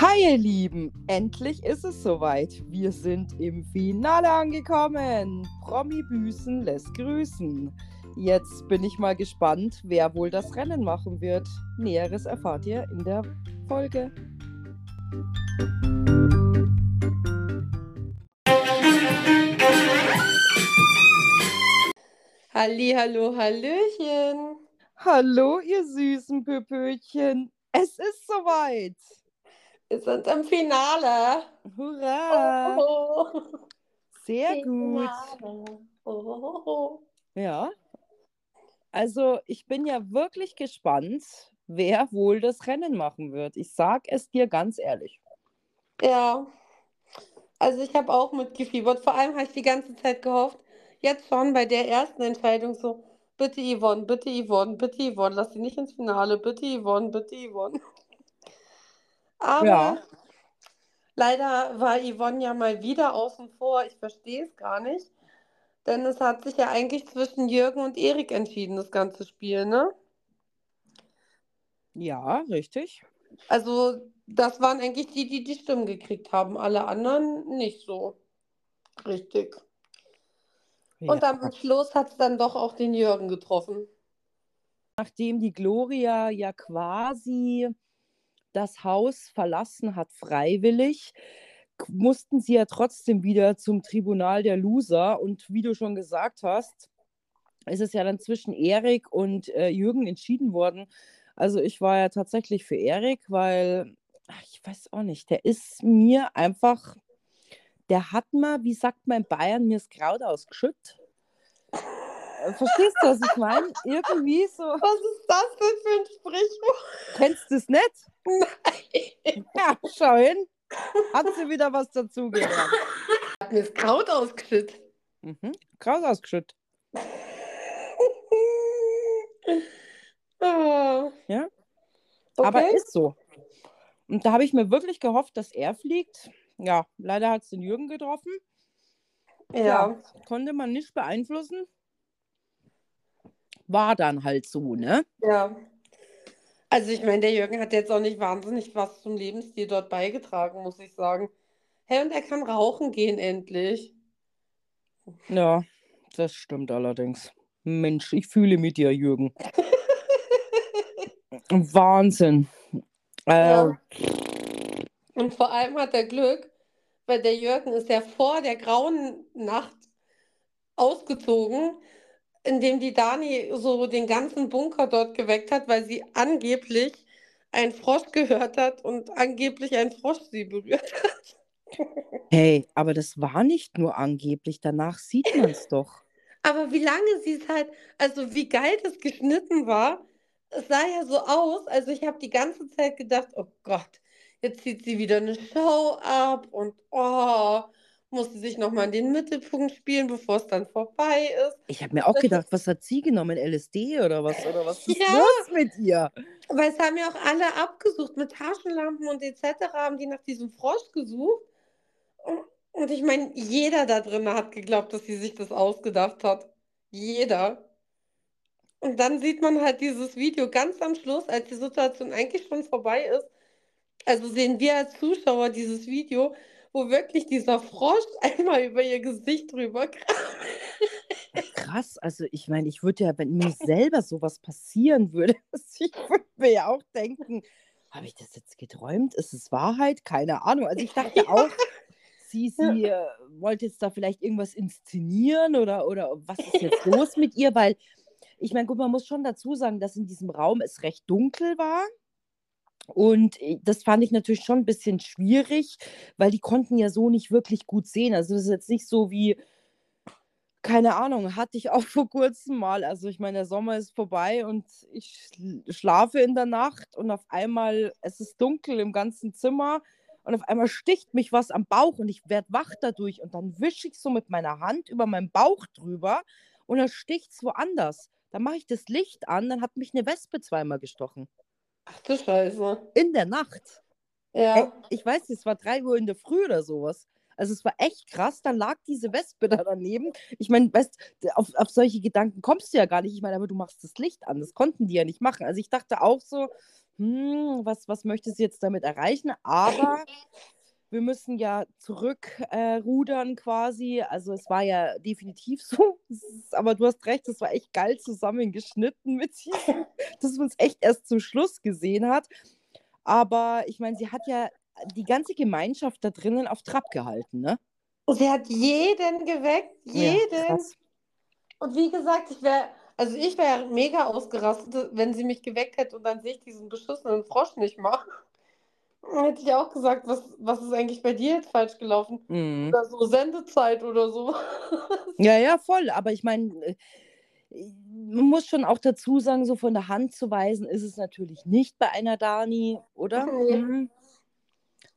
Hi ihr Lieben, endlich ist es soweit. Wir sind im Finale angekommen. Promi Büßen lässt grüßen. Jetzt bin ich mal gespannt, wer wohl das Rennen machen wird. Näheres erfahrt ihr in der Folge. Halli, hallo, hallöchen. Hallo ihr süßen Pöpöchen. Es ist soweit. Wir sind im Finale. Hurra! Oh, Sehr gut. Finale. Oh. Ja. Also ich bin ja wirklich gespannt, wer wohl das Rennen machen wird. Ich sag es dir ganz ehrlich. Ja, also ich habe auch mitgefiebert. Vor allem habe ich die ganze Zeit gehofft, jetzt schon bei der ersten Entscheidung so, bitte Yvonne, bitte Yvonne, bitte Yvonne, lass sie nicht ins Finale, bitte Yvonne, bitte Yvonne. Aber Ja. leider war Yvonne ja mal wieder außen vor. Ich verstehe es gar nicht. Denn es hat sich ja eigentlich zwischen Jürgen und Erik entschieden, das ganze Spiel, ne? Ja, richtig. Also, das waren eigentlich die, die die Stimmen gekriegt haben. Alle anderen nicht so richtig. Und Ja. am Schluss hat es dann doch auch den Jürgen getroffen. Nachdem die Gloria ja quasi das Haus verlassen hat, freiwillig, mussten sie ja trotzdem wieder zum Tribunal der Loser. Und wie du schon gesagt hast, ist es ja dann zwischen Erik und äh, Jürgen entschieden worden. Also ich war ja tatsächlich für Erik, weil, ach, ich weiß auch nicht, der ist mir einfach, der hat mir, wie sagt man in Bayern, mir das Kraut ausgeschüttet. Äh, Verstehst du, was ich meine? Irgendwie so, Was ist das denn für ein Sprichwort? kennst du es nicht? Nein. Ja, schau hin. Hat sie wieder was dazugelernt. Hat mir das Kraut ausgeschüttet. Mhm. Kraut ausgeschüttet. Ah. Ja. Okay. Aber ist so. Und da habe ich mir wirklich gehofft, dass er fliegt. Ja, leider hat es den Jürgen getroffen. ja. Konnte man nicht beeinflussen. War dann halt so, ne? Ja. Also ich meine, der Jürgen hat jetzt auch nicht wahnsinnig was zum Lebensstil dort beigetragen, muss ich sagen. Hey, und er kann rauchen gehen endlich. Ja, das stimmt allerdings. Mensch, ich fühle mit dir, Jürgen. Wahnsinn. Äh, Ja. Und vor allem hat er Glück, weil der Jürgen ist ja vor der grauen Nacht ausgezogen, indem die Dani so den ganzen Bunker dort geweckt hat, weil sie angeblich einen Frosch gehört hat und angeblich ein Frosch sie berührt hat. Hey, aber das war nicht nur angeblich, danach sieht man es doch. Aber wie lange sie es halt, also wie geil das geschnitten war, es sah ja so aus, also ich habe die ganze Zeit gedacht, oh Gott, jetzt zieht sie wieder eine Show ab und oh, muss sie sich nochmal in den Mittelpunkt spielen, bevor es dann vorbei ist. Ich habe mir auch gedacht, was hat sie genommen? LSD oder was? Oder was ist Ja. los mit ihr? Weil es haben ja auch alle abgesucht mit Taschenlampen und etc. haben die nach diesem Frosch gesucht. Und, und ich meine, jeder da drin hat geglaubt, dass sie sich das ausgedacht hat. Jeder. Und dann sieht man halt dieses Video ganz am Schluss, als die Situation eigentlich schon vorbei ist. Also sehen wir als Zuschauer dieses Video, wo wirklich dieser Frosch einmal über ihr Gesicht drüber krabbelt. Krass, also ich meine, ich würde ja, wenn mir selber sowas passieren würde, ich würde mir ja auch denken, habe ich das jetzt geträumt? Ist es Wahrheit? Keine Ahnung. Also ich dachte auch, sie, sie äh, wollte jetzt da vielleicht irgendwas inszenieren oder, oder was ist jetzt los mit ihr? Weil, ich meine, gut, man muss schon dazu sagen, dass in diesem Raum es recht dunkel war. Und äh, das fand ich natürlich schon ein bisschen schwierig, weil die konnten ja so nicht wirklich gut sehen. Also es ist jetzt nicht so wie, keine Ahnung, hatte ich auch vor kurzem mal. Also ich meine, der Sommer ist vorbei und ich schl- schlafe in der Nacht und auf einmal, es ist dunkel im ganzen Zimmer und auf einmal sticht mich was am Bauch und ich werde wach dadurch und dann wische ich so mit meiner Hand über meinen Bauch drüber und dann sticht es woanders. Dann mache ich das Licht an, dann hat mich eine Wespe zweimal gestochen. Ach du Scheiße. In der Nacht. Ja. Ey, ich weiß nicht, es war 3 Uhr in der Früh oder sowas. Also es war echt krass, da lag diese Wespe da daneben. Ich meine, weißt, auf, auf solche Gedanken kommst du ja gar nicht. Ich meine, aber du machst das Licht an. Das konnten die ja nicht machen. Also ich dachte auch so, hm, was, was möchte sie jetzt damit erreichen? Aber wir müssen ja zurückrudern äh, quasi. Also es war ja definitiv so. Ist, aber du hast recht, es war echt geil zusammengeschnitten mit diesem, dass man es echt erst zum Schluss gesehen hat. Aber ich meine, sie hat ja die ganze Gemeinschaft da drinnen auf Trab gehalten, ne? Sie hat jeden geweckt, jeden. Ja, und wie gesagt, ich wäre, also ich wäre mega ausgerastet, wenn sie mich geweckt hätte und dann sehe ich diesen beschissenen Frosch nicht machen. Hätte ich auch gesagt, was, was ist eigentlich bei dir jetzt falsch gelaufen? Mhm. Oder so Sendezeit oder so. ja, ja, voll. Aber ich meine, äh, man muss schon auch dazu sagen, so von der Hand zu weisen ist es natürlich nicht bei einer Dani, oder? Mhm.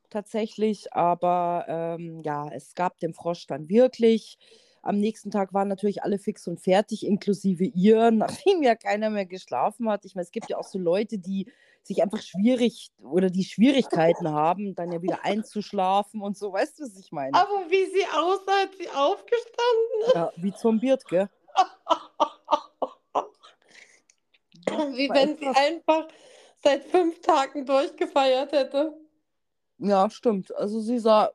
Tatsächlich, aber ähm, ja, es gab den Frosch dann wirklich. Am nächsten Tag waren natürlich alle fix und fertig, inklusive ihr, nachdem ja keiner mehr geschlafen hat. Ich meine, es gibt ja auch so Leute, die sich einfach schwierig oder die Schwierigkeiten haben, dann ja wieder einzuschlafen und so. Weißt du, was ich meine? Aber wie sie aussah, hat sie aufgestanden. Ja, wie zombiert, gell? wie wenn sie einfach seit fünf Tagen durchgefeiert hätte. Ja, stimmt. Also sie sah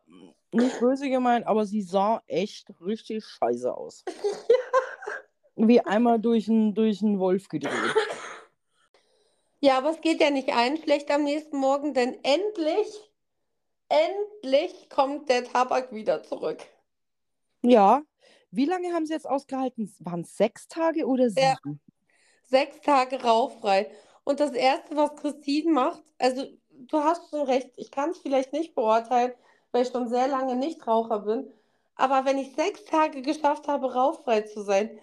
nicht böse gemeint, aber sie sah echt richtig scheiße aus. Wie einmal durch einen durch Wolf gedreht. Ja, aber es geht ja nicht ein schlecht am nächsten Morgen, denn endlich, endlich kommt der Tabak wieder zurück. Ja. Wie lange haben sie jetzt ausgehalten? Waren es sechs Tage oder sieben? Ja. Sechs Tage rauchfrei. Und das Erste, was Christine macht, also du hast schon recht, ich kann es vielleicht nicht beurteilen, weil ich schon sehr lange nicht Raucher bin. Aber wenn ich sechs Tage geschafft habe, rauchfrei zu sein,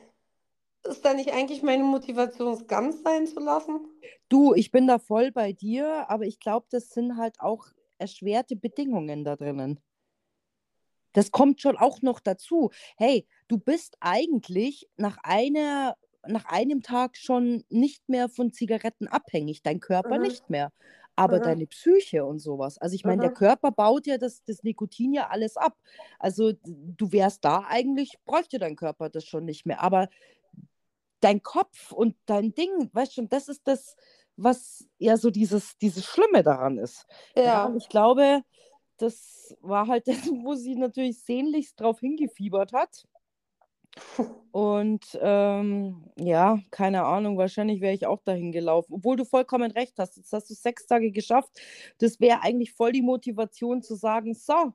ist da nicht eigentlich meine Motivation, es ganz sein zu lassen? Du, ich bin da voll bei dir, aber ich glaube, das sind halt auch erschwerte Bedingungen da drinnen. Das kommt schon auch noch dazu. Hey, du bist eigentlich nach einer nach einem Tag schon nicht mehr von Zigaretten abhängig, dein Körper mhm. nicht mehr aber Aha. deine Psyche und sowas. Also ich meine, der Körper baut ja das, das Nikotin ja alles ab. Also du wärst da eigentlich, bräuchte dein Körper das schon nicht mehr. Aber dein Kopf und dein Ding, weißt du, das ist das, was ja so dieses, dieses Schlimme daran ist. Ja. ja und ich glaube, das war halt das, wo sie natürlich sehnlichst drauf hingefiebert hat. Und ähm, ja, keine Ahnung, wahrscheinlich wäre ich auch dahin gelaufen. Obwohl du vollkommen recht hast. Jetzt hast du sechs Tage geschafft. Das wäre eigentlich voll die Motivation zu sagen: So,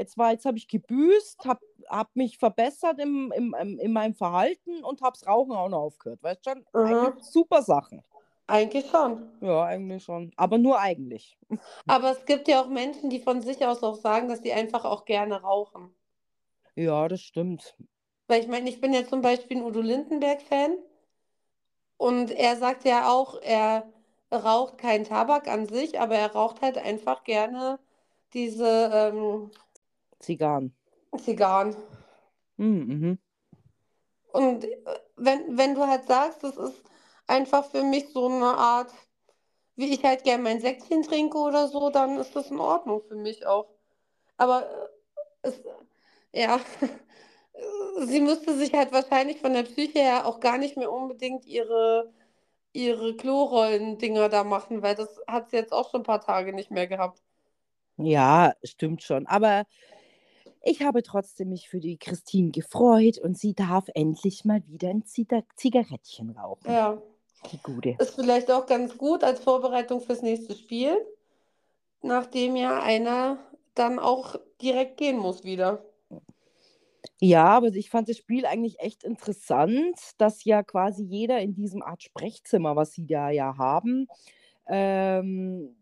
jetzt jetzt habe ich gebüßt, habe hab mich verbessert im, im, im, in meinem Verhalten und habe das Rauchen auch noch aufgehört. Weißt du schon? Mhm. Super Sachen. Eigentlich schon. Ja, eigentlich schon. Aber nur eigentlich. Aber es gibt ja auch Menschen, die von sich aus auch sagen, dass sie einfach auch gerne rauchen. Ja, das stimmt. Weil ich meine, ich bin ja zum Beispiel ein Udo Lindenberg-Fan und er sagt ja auch, er raucht keinen Tabak an sich, aber er raucht halt einfach gerne diese ähm, Zigarren. Zigarren. Hm, mhm. Und äh, wenn, wenn du halt sagst, das ist einfach für mich so eine Art, wie ich halt gerne mein Säckchen trinke oder so, dann ist das in Ordnung für mich auch. Aber äh, es, ja, sie müsste sich halt wahrscheinlich von der Psyche her auch gar nicht mehr unbedingt ihre, ihre Klorollen-Dinger da machen, weil das hat sie jetzt auch schon ein paar Tage nicht mehr gehabt. Ja, stimmt schon. Aber ich habe trotzdem mich für die Christine gefreut und sie darf endlich mal wieder ein Zigarettchen rauchen. Ja. Die gute. Ist vielleicht auch ganz gut als Vorbereitung fürs nächste Spiel, nachdem ja einer dann auch direkt gehen muss wieder. Ja, aber ich fand das Spiel eigentlich echt interessant, dass ja quasi jeder in diesem Art Sprechzimmer, was sie da ja haben, ähm,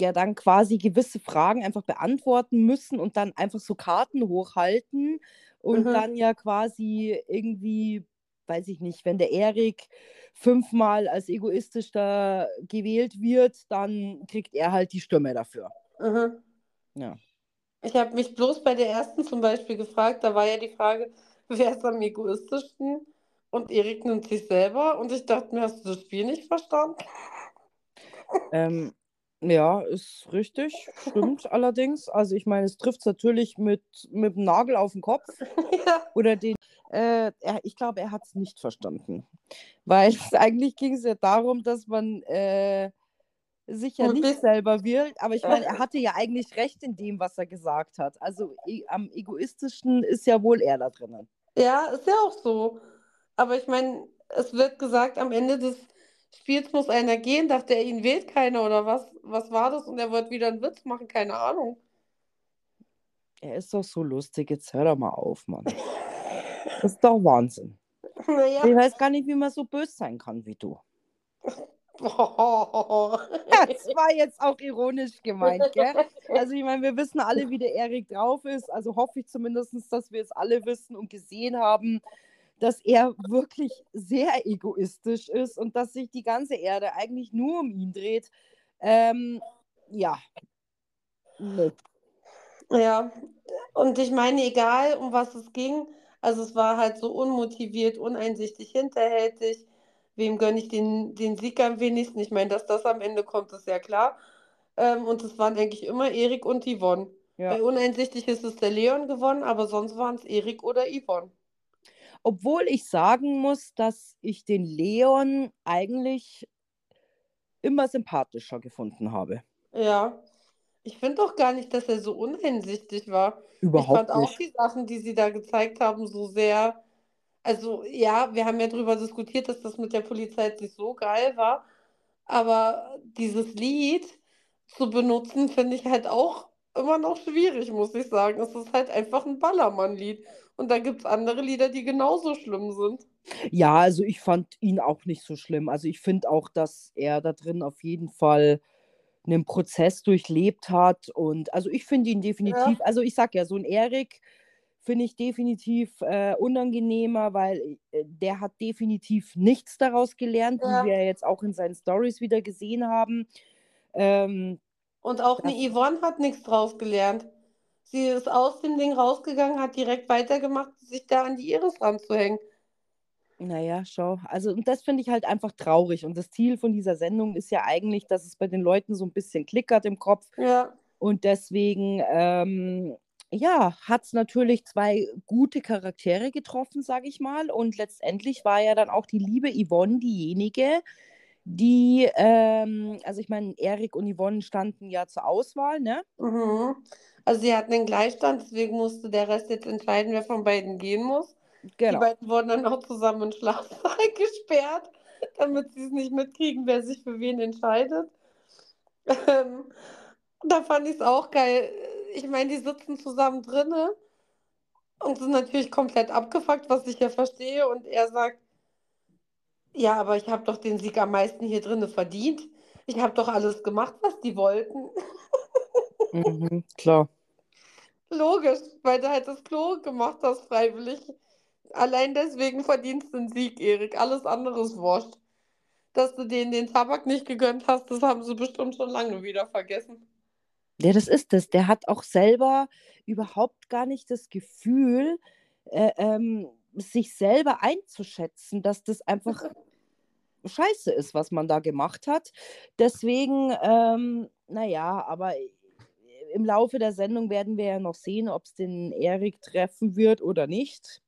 ja dann quasi gewisse Fragen einfach beantworten müssen und dann einfach so Karten hochhalten und mhm. dann ja quasi irgendwie, weiß ich nicht, wenn der Erik fünfmal als egoistisch da gewählt wird, dann kriegt er halt die Stimme dafür. Mhm. Ja. Ich habe mich bloß bei der ersten zum Beispiel gefragt, da war ja die Frage, wer ist am egoistischsten? Und Erik nimmt sich selber und ich dachte mir, hast du das Spiel nicht verstanden? Ähm, Ja, ist richtig, stimmt allerdings. Also ich meine, es trifft es natürlich mit, mit dem Nagel auf den Kopf Ja. oder den. Äh, er, ich glaube, er hat es nicht verstanden. Weil eigentlich ging es ja darum, dass man äh, sich ja nicht selber wählt. Aber ich meine, er hatte ja eigentlich recht in dem, was er gesagt hat. Also e am egoistischsten ist ja wohl er da drinnen. Ja, ist ja auch so. Aber ich meine, es wird gesagt, am Ende des Spiels muss einer gehen. Dachte er, ihn wählt keiner oder was? Was war das? Und er wird wieder einen Witz machen, keine Ahnung. Er ist doch so lustig. Jetzt hör doch mal auf, Mann. Das ist doch Wahnsinn. Naja. Ich weiß gar nicht, wie man so böse sein kann wie du. Das war jetzt auch ironisch gemeint, gell? Also ich meine, wir wissen alle, wie der Erik drauf ist. Also hoffe ich zumindest, dass wir es alle wissen und gesehen haben, dass er wirklich sehr egoistisch ist und dass sich die ganze Erde eigentlich nur um ihn dreht. Ähm, ja. Nee. Ja, und ich meine, egal um was es ging, also es war halt so unmotiviert, uneinsichtig, hinterhältig. Wem gönne ich den, den Sieg am wenigsten? Ich meine, dass das am Ende kommt, ist ja klar. Ähm, und es waren eigentlich immer Erik und Yvonne. Ja. Bei uneinsichtig ist es der Leon gewonnen, aber sonst waren es Erik oder Yvonne. Obwohl ich sagen muss, dass ich den Leon eigentlich immer sympathischer gefunden habe. Ja, ich finde doch gar nicht, dass er so uneinsichtig war. Ich Überhaupt fand auch nicht. die Sachen, die sie da gezeigt haben, so sehr. Also, ja, wir haben ja darüber diskutiert, dass das mit der Polizei jetzt nicht so geil war. Aber dieses Lied zu benutzen, finde ich halt auch immer noch schwierig, muss ich sagen. Es ist halt einfach ein Ballermann-Lied. Und da gibt es andere Lieder, die genauso schlimm sind. Ja, also ich fand ihn auch nicht so schlimm. Also ich finde auch, dass er da drin auf jeden Fall einen Prozess durchlebt hat. Und also ich finde ihn definitiv, also ich sag ja, so ein Erik finde ich definitiv äh, unangenehmer, weil äh, der hat definitiv nichts daraus gelernt, Ja. wie wir jetzt auch in seinen Stories wieder gesehen haben. Ähm, Und auch eine Yvonne hat nichts draus gelernt. Sie ist aus dem Ding rausgegangen, hat direkt weitergemacht, sich da an die Iris ranzuhängen. Naja, schau. Also, und das finde ich halt einfach traurig. Und das Ziel von dieser Sendung ist ja eigentlich, dass es bei den Leuten so ein bisschen klickert im Kopf. Ja, Und deswegen, ähm, ja, hat es natürlich zwei gute Charaktere getroffen, sage ich mal. Und letztendlich war ja dann auch die liebe Yvonne diejenige, die, ähm, also ich meine, Erik und Yvonne standen ja zur Auswahl, ne? mhm. Also sie hatten einen Gleichstand, deswegen musste der Rest jetzt entscheiden, wer von beiden gehen muss. Die Genau. beiden wurden dann auch zusammen in den Schlafsaal gesperrt, damit sie es nicht mitkriegen, wer sich für wen entscheidet. Ähm, da fand ich es auch geil. Ich meine, die sitzen zusammen drinne und sind natürlich komplett abgefuckt, was ich ja verstehe. Und er sagt, ja, aber ich habe doch den Sieg am meisten hier drinne verdient. Ich habe doch alles gemacht, was die wollten. Mhm, klar. Logisch, weil du halt das Klo gemacht hast, freiwillig. Allein deswegen verdienst du den Sieg, Erik. Alles andere ist wurscht. Dass du denen den Tabak nicht gegönnt hast, das haben sie bestimmt schon lange wieder vergessen. Ja, das ist es. Der hat auch selber überhaupt gar nicht das Gefühl, äh, ähm, sich selber einzuschätzen, dass das einfach scheiße ist, was man da gemacht hat. Deswegen, ähm, naja, aber im Laufe der Sendung werden wir ja noch sehen, ob es den Erik treffen wird oder nicht.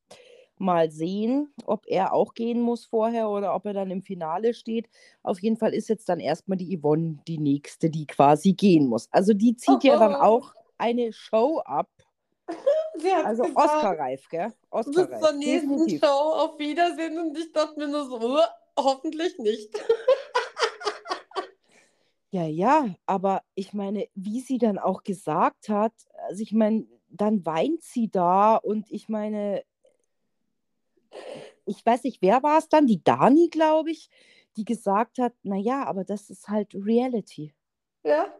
Mal sehen, ob er auch gehen muss vorher oder ob er dann im Finale steht. Auf jeden Fall ist jetzt dann erstmal die Yvonne die nächste, die quasi gehen muss. Also die zieht ja dann Oh. auch eine Show ab. Also Oscar-reif, gell? bis Oscar-reif. zur nächsten definitiv. Show, auf Wiedersehen. Und ich dachte mir nur so, "Uh, hoffentlich nicht. Ja, ja, aber ich meine, wie sie dann auch gesagt hat, also ich meine, dann weint sie da und ich meine, ich weiß nicht, wer war es dann? Die Dani, glaube ich, die gesagt hat, naja, aber das ist halt Reality. Ja,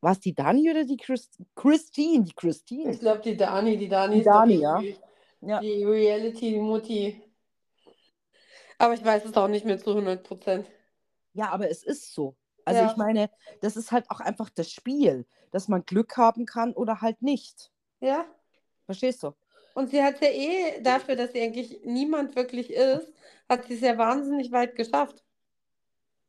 War es die Dani oder die Christ Christine? Die Christine. ich glaube, die Dani, die Dani Die Dani, die, ja. Ja. die Reality-Mutti. Aber ich weiß es auch nicht mehr zu 100 Prozent. Ja, aber es ist so. Also Ja. ich meine, das ist halt auch einfach das Spiel, dass man Glück haben kann oder halt nicht. Ja. Verstehst du? Und sie hat ja eh dafür, dass sie eigentlich niemand wirklich ist, hat sie es ja wahnsinnig weit geschafft.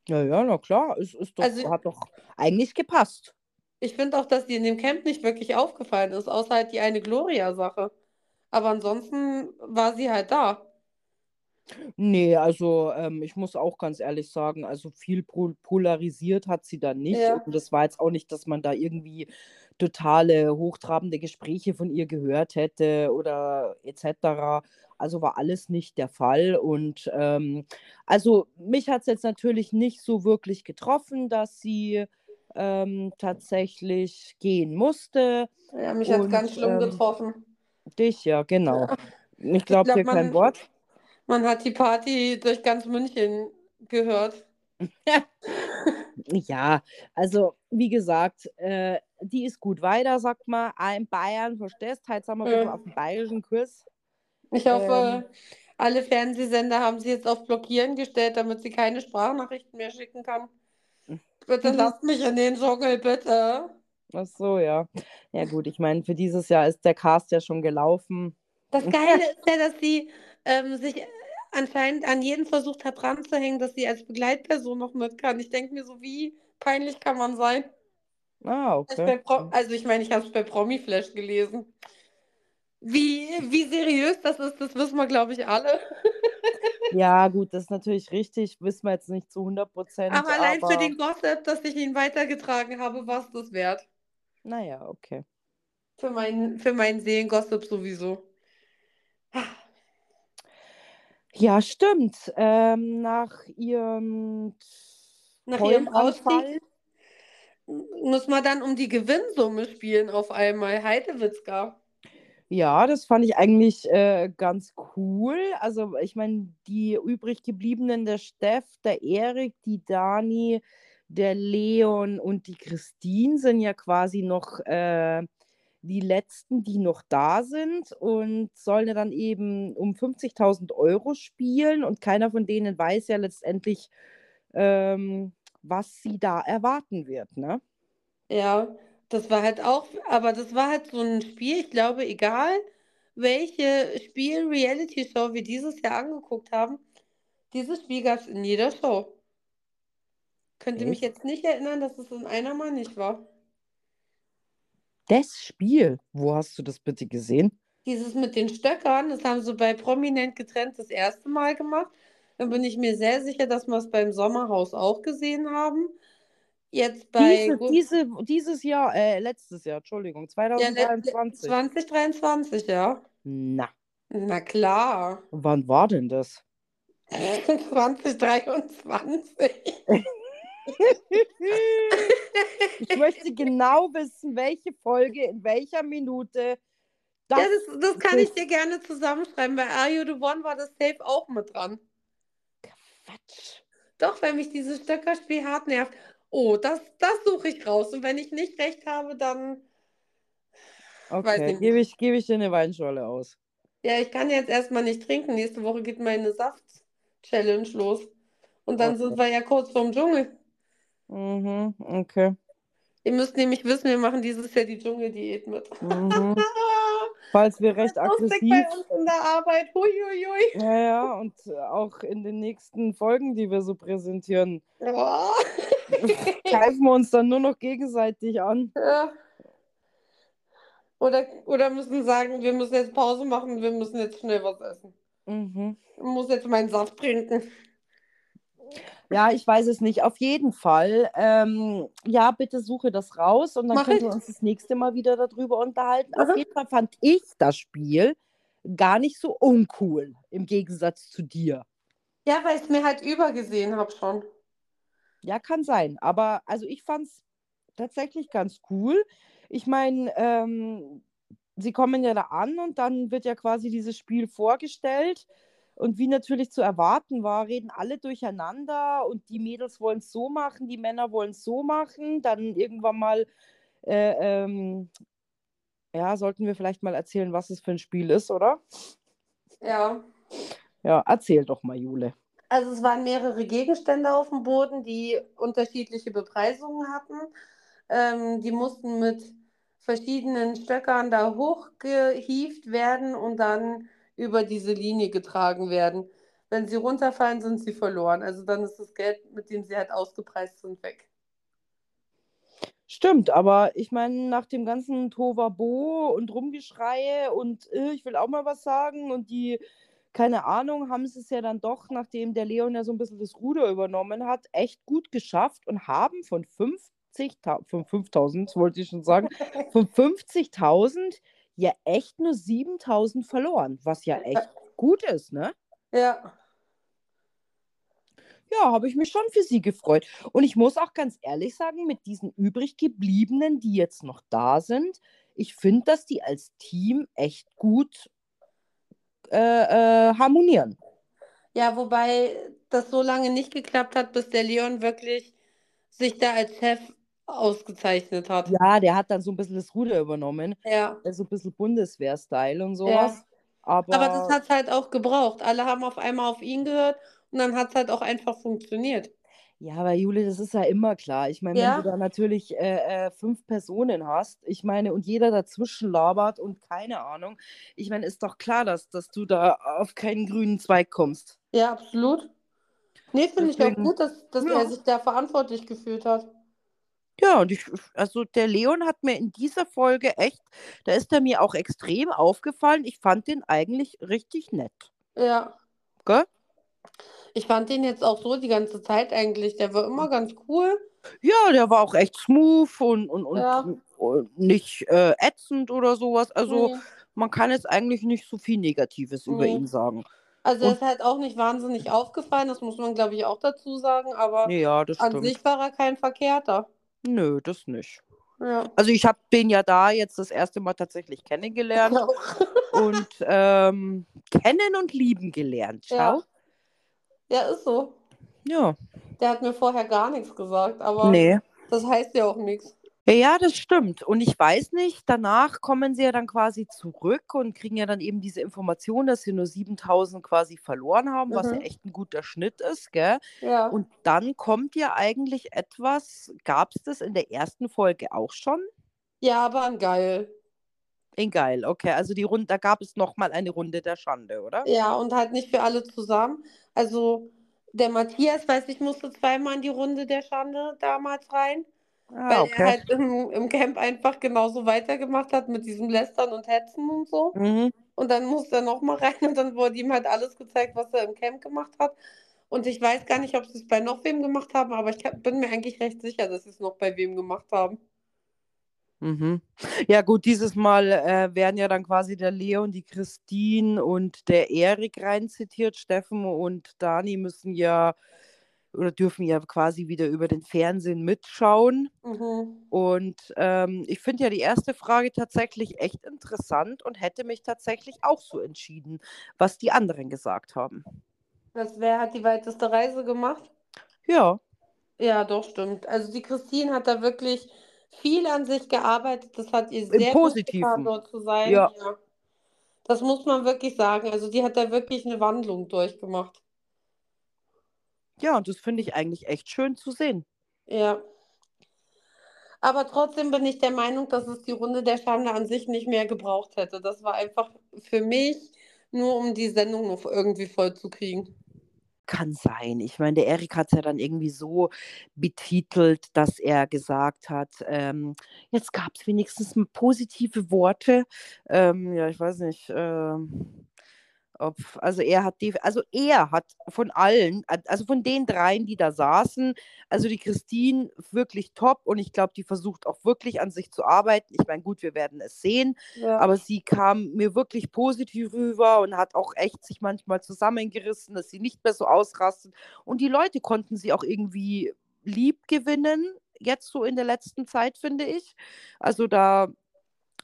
Ja, ja, na klar, es ist doch, Also hat doch eigentlich gepasst. ich finde auch, dass die in dem Camp nicht wirklich aufgefallen ist, außer halt die eine Gloria-Sache. Aber ansonsten war sie halt da. Nee, also ähm, ich muss auch ganz ehrlich sagen, also viel pol polarisiert hat sie da nicht. Ja. Und das war jetzt auch nicht, dass man da irgendwie totale hochtrabende Gespräche von ihr gehört hätte oder etc. Also war alles nicht der Fall. Und ähm, also mich hat es jetzt natürlich nicht so wirklich getroffen, dass sie ähm, tatsächlich gehen musste. Ja, mich hat es ganz schlimm ähm, getroffen. dich, ja, genau. Ich Ich glaube glaube, dir kein Wort. Man hat die Party durch ganz München gehört. Ja, also wie gesagt, äh, die ist gut weiter, sagt man. Auch in Bayern, verstehst? Heute sind wir ein Ja. auf dem bayerischen Kurs. Ich Ähm, hoffe, alle Fernsehsender haben sie jetzt auf Blockieren gestellt, damit sie keine Sprachnachrichten mehr schicken kann. Bitte lasst mich in den Dschungel, bitte. ach so, ja. Ja gut, ich meine, für dieses Jahr ist der Cast ja schon gelaufen. Das Geile ist ja, dass sie ähm, sich anscheinend an jeden versucht hat dran zu hängen, dass sie als Begleitperson noch mit kann. Ich denke mir so, wie peinlich kann man sein? Ah, okay. Also ich meine, ich habe es bei Promiflash gelesen. Wie, wie seriös das ist, das wissen wir, glaube ich, alle. Ja, gut, das ist natürlich richtig. Wissen wir jetzt nicht zu 100 Prozent, Aber allein für aber den Gossip, dass ich ihn weitergetragen habe, war es das wert. naja, okay. Für meinen, für meinen Seelengossip sowieso. Ja, stimmt. Ähm, nach ihrem Nach ihrem. Ausstieg muss man dann um die Gewinnsumme spielen auf einmal. Heidewitzka. Ja, das fand ich eigentlich äh, ganz cool. Also, ich meine, die übrig gebliebenen, der Steff, der Erik, die Dani, der Leon und die Christine sind ja quasi noch äh, die letzten, die noch da sind und sollen ja dann eben um 50.000 Euro spielen und keiner von denen weiß ja letztendlich, ähm, was sie da erwarten wird, ne? Ja, das war halt auch, aber das war halt so ein Spiel, ich glaube, egal welche Spiel-Reality-Show wir dieses Jahr angeguckt haben, dieses Spiel gab es in jeder Show. Könnte mich jetzt nicht erinnern, dass es in einer mal nicht war. Das Spiel, wo hast du das bitte gesehen? Dieses mit den Stöckern, das haben sie bei Prominent getrennt das erste Mal gemacht. Dann bin ich mir sehr sicher, dass wir es beim Sommerhaus auch gesehen haben. Jetzt bei Diese, diese, dieses Jahr, äh, letztes Jahr, Entschuldigung, ja, le- le- 2023. 2023, ja. Na, Na klar. wann war denn das? 2023. Ich möchte genau wissen, welche Folge in welcher Minute das. Ja, das, das kann ich dir gerne zusammenschreiben. Bei Are You the One war das Safe auch mit dran. Quatsch. Doch, wenn mich dieses Stöckerspiel hart nervt. Oh, das, das suche ich raus. Und wenn ich nicht recht habe, dann. Okay, gebe ich, gebe ich dir eine Weinschorle aus. Ja, ich kann jetzt erstmal nicht trinken. Nächste Woche geht meine Saft-Challenge los. Und dann Okay. sind wir ja kurz vorm Dschungel. Mhm, okay. Ihr müsst nämlich wissen, wir machen dieses Jahr die Dschungeldiät mit. Mhm. Falls wir recht aggressiv. bei uns in der Arbeit. Huiuiui. Ja, ja, und auch in den nächsten Folgen, die wir so präsentieren, Oh. greifen wir uns dann nur noch gegenseitig an. Ja. Oder, oder müssen sagen, wir müssen jetzt Pause machen, wir müssen jetzt schnell was essen. Mhm. Ich muss jetzt meinen Saft trinken. Ja, ich weiß es nicht. Auf jeden Fall. Ähm, ja, bitte suche das raus und dann Mach können ich. wir uns das nächste Mal wieder darüber unterhalten. Aha. Auf jeden Fall fand ich das Spiel gar nicht so uncool im Gegensatz zu dir. Ja, weil ich es mir halt übergesehen habe schon. Ja, kann sein. Aber also ich fand es tatsächlich ganz cool. Ich meine, ähm, sie kommen ja da an und dann wird ja quasi dieses Spiel vorgestellt. Und wie natürlich zu erwarten war, reden alle durcheinander und die Mädels wollen es so machen, die Männer wollen es so machen. Dann irgendwann mal, äh, ähm, ja, sollten wir vielleicht mal erzählen, was es für ein Spiel ist, oder? Ja. Ja, erzähl doch mal, Jule. Also es waren mehrere Gegenstände auf dem Boden, die unterschiedliche Bepreisungen hatten. Ähm, die mussten mit verschiedenen Stöckern da hochgehievt werden und dann über diese Linie getragen werden. Wenn sie runterfallen, sind sie verloren. Also dann ist das Geld, mit dem sie halt ausgepreist sind, weg. Stimmt, aber ich meine, nach dem ganzen Tovabo und Rumgeschreie und äh, ich will auch mal was sagen und die, keine Ahnung, haben sie es ja dann doch, nachdem der Leon ja so ein bisschen das Ruder übernommen hat, echt gut geschafft und haben von 50.000, von 5.000 wollte ich schon sagen, von 50.000 ja echt nur 7.000 verloren, was ja echt gut ist, ne? Ja. Ja, habe ich mich schon für sie gefreut. Und ich muss auch ganz ehrlich sagen, mit diesen übrig gebliebenen, die jetzt noch da sind, ich finde, dass die als Team echt gut äh, äh, harmonieren. Ja, wobei das so lange nicht geklappt hat, bis der Leon wirklich sich da als Chef ausgezeichnet hat. Ja, der hat dann so ein bisschen das Ruder übernommen. Ja. So ein bisschen Bundeswehr-Style und sowas. Aber, Aber das hat es halt auch gebraucht. Alle haben auf einmal auf ihn gehört und dann hat es halt auch einfach funktioniert. Ja, aber Jule, das ist ja immer klar. Ich meine, Ja. wenn du da natürlich äh, äh, fünf Personen hast, ich meine, und jeder dazwischen labert und keine Ahnung, ich meine, ist doch klar, dass, dass du da auf keinen grünen Zweig kommst. Ja, absolut. Nee, finde ich auch gut, dass, dass Ja. er sich da verantwortlich gefühlt hat. Ja, und ich, also der Leon hat mir in dieser Folge echt, da ist er mir auch extrem aufgefallen. Ich fand den eigentlich richtig nett. Ja. Gell? Ich fand den jetzt auch so die ganze Zeit eigentlich. Der war immer ganz cool. Ja, der war auch echt smooth und, und, und, Ja. und nicht äh, ätzend oder sowas. Also Nee. man kann jetzt eigentlich nicht so viel Negatives über Nee. ihn sagen. Also er ist halt auch nicht wahnsinnig aufgefallen, das muss man, glaube ich, auch dazu sagen. Aber Ja, das an stimmt. sich war er kein Verkehrter. Nö, das nicht. Ja. Also ich habe den ja da jetzt das erste Mal tatsächlich kennengelernt und ähm, kennen und lieben gelernt. Schau. Ja. Ja, ist so. Ja. Der hat mir vorher gar nichts gesagt, aber Nee. das heißt ja auch nichts. Ja, das stimmt. Und ich weiß nicht, danach kommen sie ja dann quasi zurück und kriegen ja dann eben diese Information, dass sie nur 7000 quasi verloren haben, was ja Mhm. echt ein guter Schnitt ist, gell? Ja. Und dann kommt ja eigentlich etwas, gab es das in der ersten Folge auch schon? Ja, aber ein geil. In geil, okay. Also die Runde, da gab es nochmal eine Runde der Schande, oder? Ja, und halt nicht für alle zusammen. Also der Matthias, weiß ich, musste zweimal in die Runde der Schande damals rein, Ah, weil er okay. halt im, im Camp einfach genauso weitergemacht hat mit diesem Lästern und Hetzen und so. Mhm. Und dann musste er nochmal rein und dann wurde ihm halt alles gezeigt, was er im Camp gemacht hat. Und ich weiß gar nicht, ob sie es bei noch wem gemacht haben, aber ich bin mir eigentlich recht sicher, dass sie es noch bei wem gemacht haben. Mhm. Ja, gut, dieses Mal äh, werden ja dann quasi der Leon, die Christine und der Erik rein zitiert. Steffen und Dani müssen ja oder dürfen ja quasi wieder über den Fernsehen mitschauen. Mhm. Und ähm, ich finde ja die erste Frage tatsächlich echt interessant und hätte mich tatsächlich auch so entschieden, was die anderen gesagt haben. Das, wer hat die weiteste Reise gemacht? Ja, Ja, doch, stimmt. Also die Christine hat da wirklich viel an sich gearbeitet. Das hat ihr sehr gut getan, dort zu sein. Ja. Ja. Das muss man wirklich sagen. Also die hat da wirklich eine Wandlung durchgemacht. Ja, und das finde ich eigentlich echt schön zu sehen. Ja. Aber trotzdem bin ich der Meinung, dass es die Runde der Schande an sich nicht mehr gebraucht hätte. Das war einfach für mich nur, um die Sendung noch irgendwie voll zu kriegen. Kann sein. Ich meine, der Erik hat es ja dann irgendwie so betitelt, dass er gesagt hat, ähm, jetzt gab es wenigstens positive Worte. Ähm, ja, ich weiß nicht. ähm, ob, also er hat die, also er hat von allen, also von den dreien, die da saßen, also die Christine wirklich top und ich glaube, die versucht auch wirklich an sich zu arbeiten. Ich meine, gut, wir werden es sehen. Ja. Aber sie kam mir wirklich positiv rüber und hat auch echt sich manchmal zusammengerissen, dass sie nicht mehr so ausrastet. Und die Leute konnten sie auch irgendwie lieb gewinnen, jetzt so in der letzten Zeit, finde ich. Also da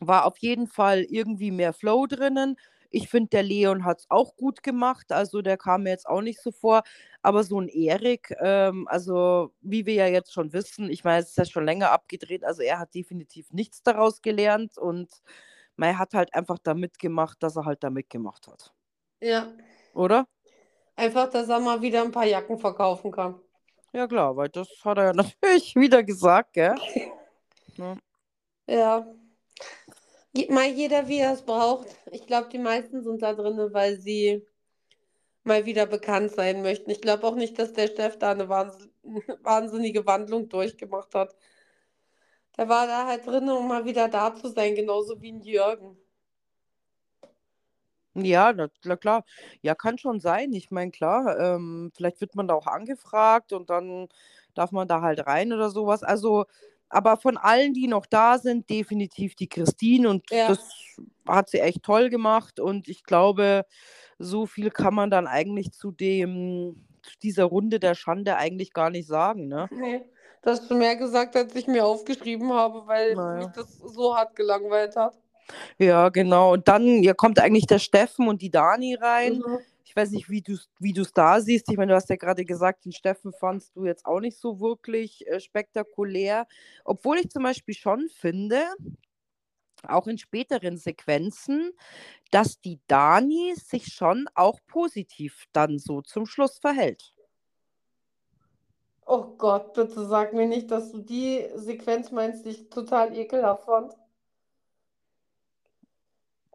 war auf jeden Fall irgendwie mehr Flow drinnen. Ich finde, der Leon hat es auch gut gemacht. Also der kam mir jetzt auch nicht so vor. Aber so ein Erik, ähm, also wie wir ja jetzt schon wissen, ich meine, es ist ja schon länger abgedreht. Also er hat definitiv nichts daraus gelernt und man hat halt einfach da mitgemacht, dass er halt da mitgemacht hat. ja. Oder? Einfach, dass er mal wieder ein paar Jacken verkaufen kann. Ja, klar, weil das hat er ja natürlich wieder gesagt, gell? Ja. Ja. Mal jeder, wie er es braucht. Ich glaube, die meisten sind da drin, weil sie mal wieder bekannt sein möchten. Ich glaube auch nicht, dass der Chef da eine wahnsinnige Wandlung durchgemacht hat. Der war da halt drin, um mal wieder da zu sein, genauso wie ein Jürgen. Ja, na, na klar. Ja, kann schon sein. Ich meine, klar, ähm, vielleicht wird man da auch angefragt und dann darf man da halt rein oder sowas. Also, aber von allen, die noch da sind, definitiv die Christine und Ja. das hat sie echt toll gemacht und ich glaube, so viel kann man dann eigentlich zu dem, zu dieser Runde der Schande eigentlich gar nicht sagen, ne? Nee, du hast schon mehr gesagt, als ich mir aufgeschrieben habe, weil mich Naja. das so hart gelangweilt hat. Ja, genau. Und dann ja, kommt eigentlich der Steffen und die Dani rein. Mhm. Ich weiß nicht, wie du es wie da siehst. Ich meine, du hast ja gerade gesagt, den Steffen fandst du jetzt auch nicht so wirklich äh, spektakulär. Obwohl ich zum Beispiel schon finde, auch in späteren Sequenzen, dass die Dani sich schon auch positiv dann so zum Schluss verhält. Oh Gott, bitte sag mir nicht, dass du die Sequenz meinst, die ich total ekelhaft fand.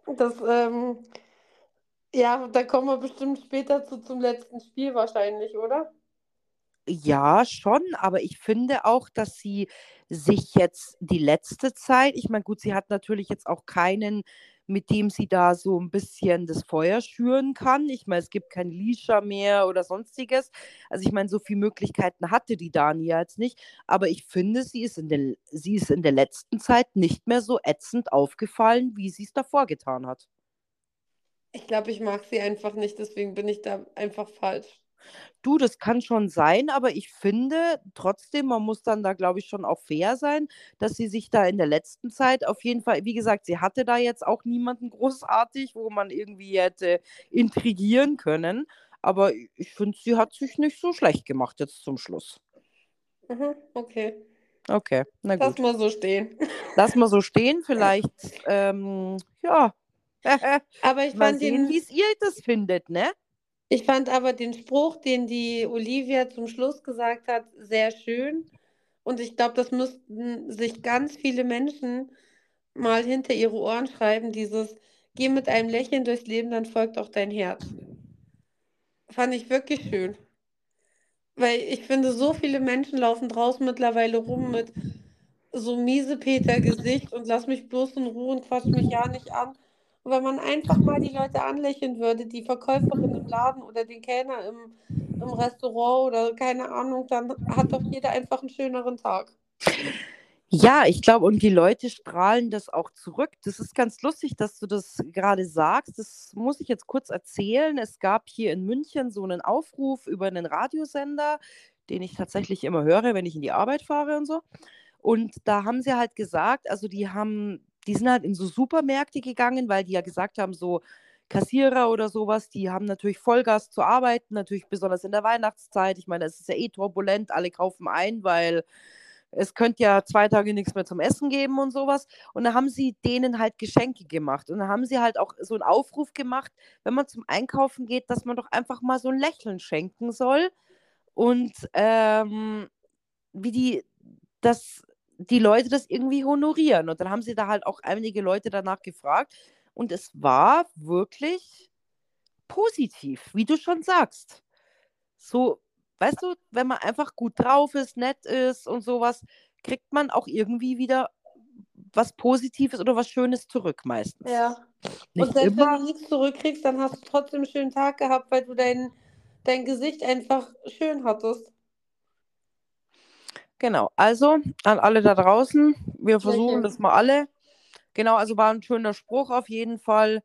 Das, ähm, ja, da kommen wir bestimmt später zu zum letzten Spiel wahrscheinlich, oder? Ja, schon, aber ich finde auch, dass sie sich jetzt die letzte Zeit, ich meine, gut, sie hat natürlich jetzt auch keinen, mit dem sie da so ein bisschen das Feuer schüren kann. Ich meine, es gibt kein Lisha mehr oder sonstiges. Also ich meine, so viele Möglichkeiten hatte die Dani ja jetzt nicht. Aber ich finde, sie ist in der, sie ist in der letzten Zeit nicht mehr so ätzend aufgefallen, wie sie es davor getan hat. Ich glaube, ich mag sie einfach nicht, deswegen bin ich da einfach falsch. Du, das kann schon sein, aber ich finde trotzdem, man muss dann da, glaube ich, schon auch fair sein, dass sie sich da in der letzten Zeit auf jeden Fall, wie gesagt, sie hatte da jetzt auch niemanden großartig, wo man irgendwie hätte intrigieren können. Aber ich finde, sie hat sich nicht so schlecht gemacht jetzt zum Schluss. Mhm, okay, Okay, na lass gut. mal so stehen. Lass mal so stehen. Vielleicht, ähm, ja, Aber ich mal fand sehen, den, wie es ihr das findet, ne? ich fand aber den Spruch, den die Olivia zum Schluss gesagt hat, sehr schön. Und ich glaube, das müssten sich ganz viele Menschen mal hinter ihre Ohren schreiben, dieses Geh mit einem Lächeln durchs Leben, dann folgt auch dein Herz. Fand ich wirklich schön. Weil ich finde, so viele Menschen laufen draußen mittlerweile rum mit so Miesepeter-Gesicht und lass mich bloß in Ruhe und quatsch mich ja nicht an. Wenn man einfach mal die Leute anlächeln würde, die Verkäuferin im Laden oder den Kellner im, im Restaurant oder keine Ahnung, dann hat doch jeder einfach einen schöneren Tag. Ja, ich glaube, und die Leute strahlen das auch zurück. Das ist ganz lustig, dass du das gerade sagst. Das muss ich jetzt kurz erzählen. Es gab hier in München so einen Aufruf über einen Radiosender, den ich tatsächlich immer höre, wenn ich in die Arbeit fahre und so. Und da haben sie halt gesagt, also die haben, die sind halt in so Supermärkte gegangen, weil die ja gesagt haben, so Kassierer oder sowas, die haben natürlich Vollgas zu arbeiten, natürlich besonders in der Weihnachtszeit. Ich meine, es ist ja eh turbulent, alle kaufen ein, weil es könnte ja zwei Tage nichts mehr zum Essen geben und sowas. Und da haben sie denen halt Geschenke gemacht. Und da haben sie halt auch so einen Aufruf gemacht, wenn man zum Einkaufen geht, dass man doch einfach mal so ein Lächeln schenken soll. Und ähm, wie die, dass die Leute das irgendwie honorieren. Und dann haben sie da halt auch einige Leute danach gefragt. Und es war wirklich positiv, wie du schon sagst. So, weißt du, wenn man einfach gut drauf ist, nett ist und sowas, kriegt man auch irgendwie wieder was Positives oder was Schönes zurück meistens. Ja. Nicht Und selbst immer. wenn du nichts zurückkriegst, dann hast du trotzdem einen schönen Tag gehabt, weil du dein, dein Gesicht einfach schön hattest. Genau. Also an alle da draußen, wir versuchen das mal alle. Genau, also war ein schöner Spruch auf jeden Fall.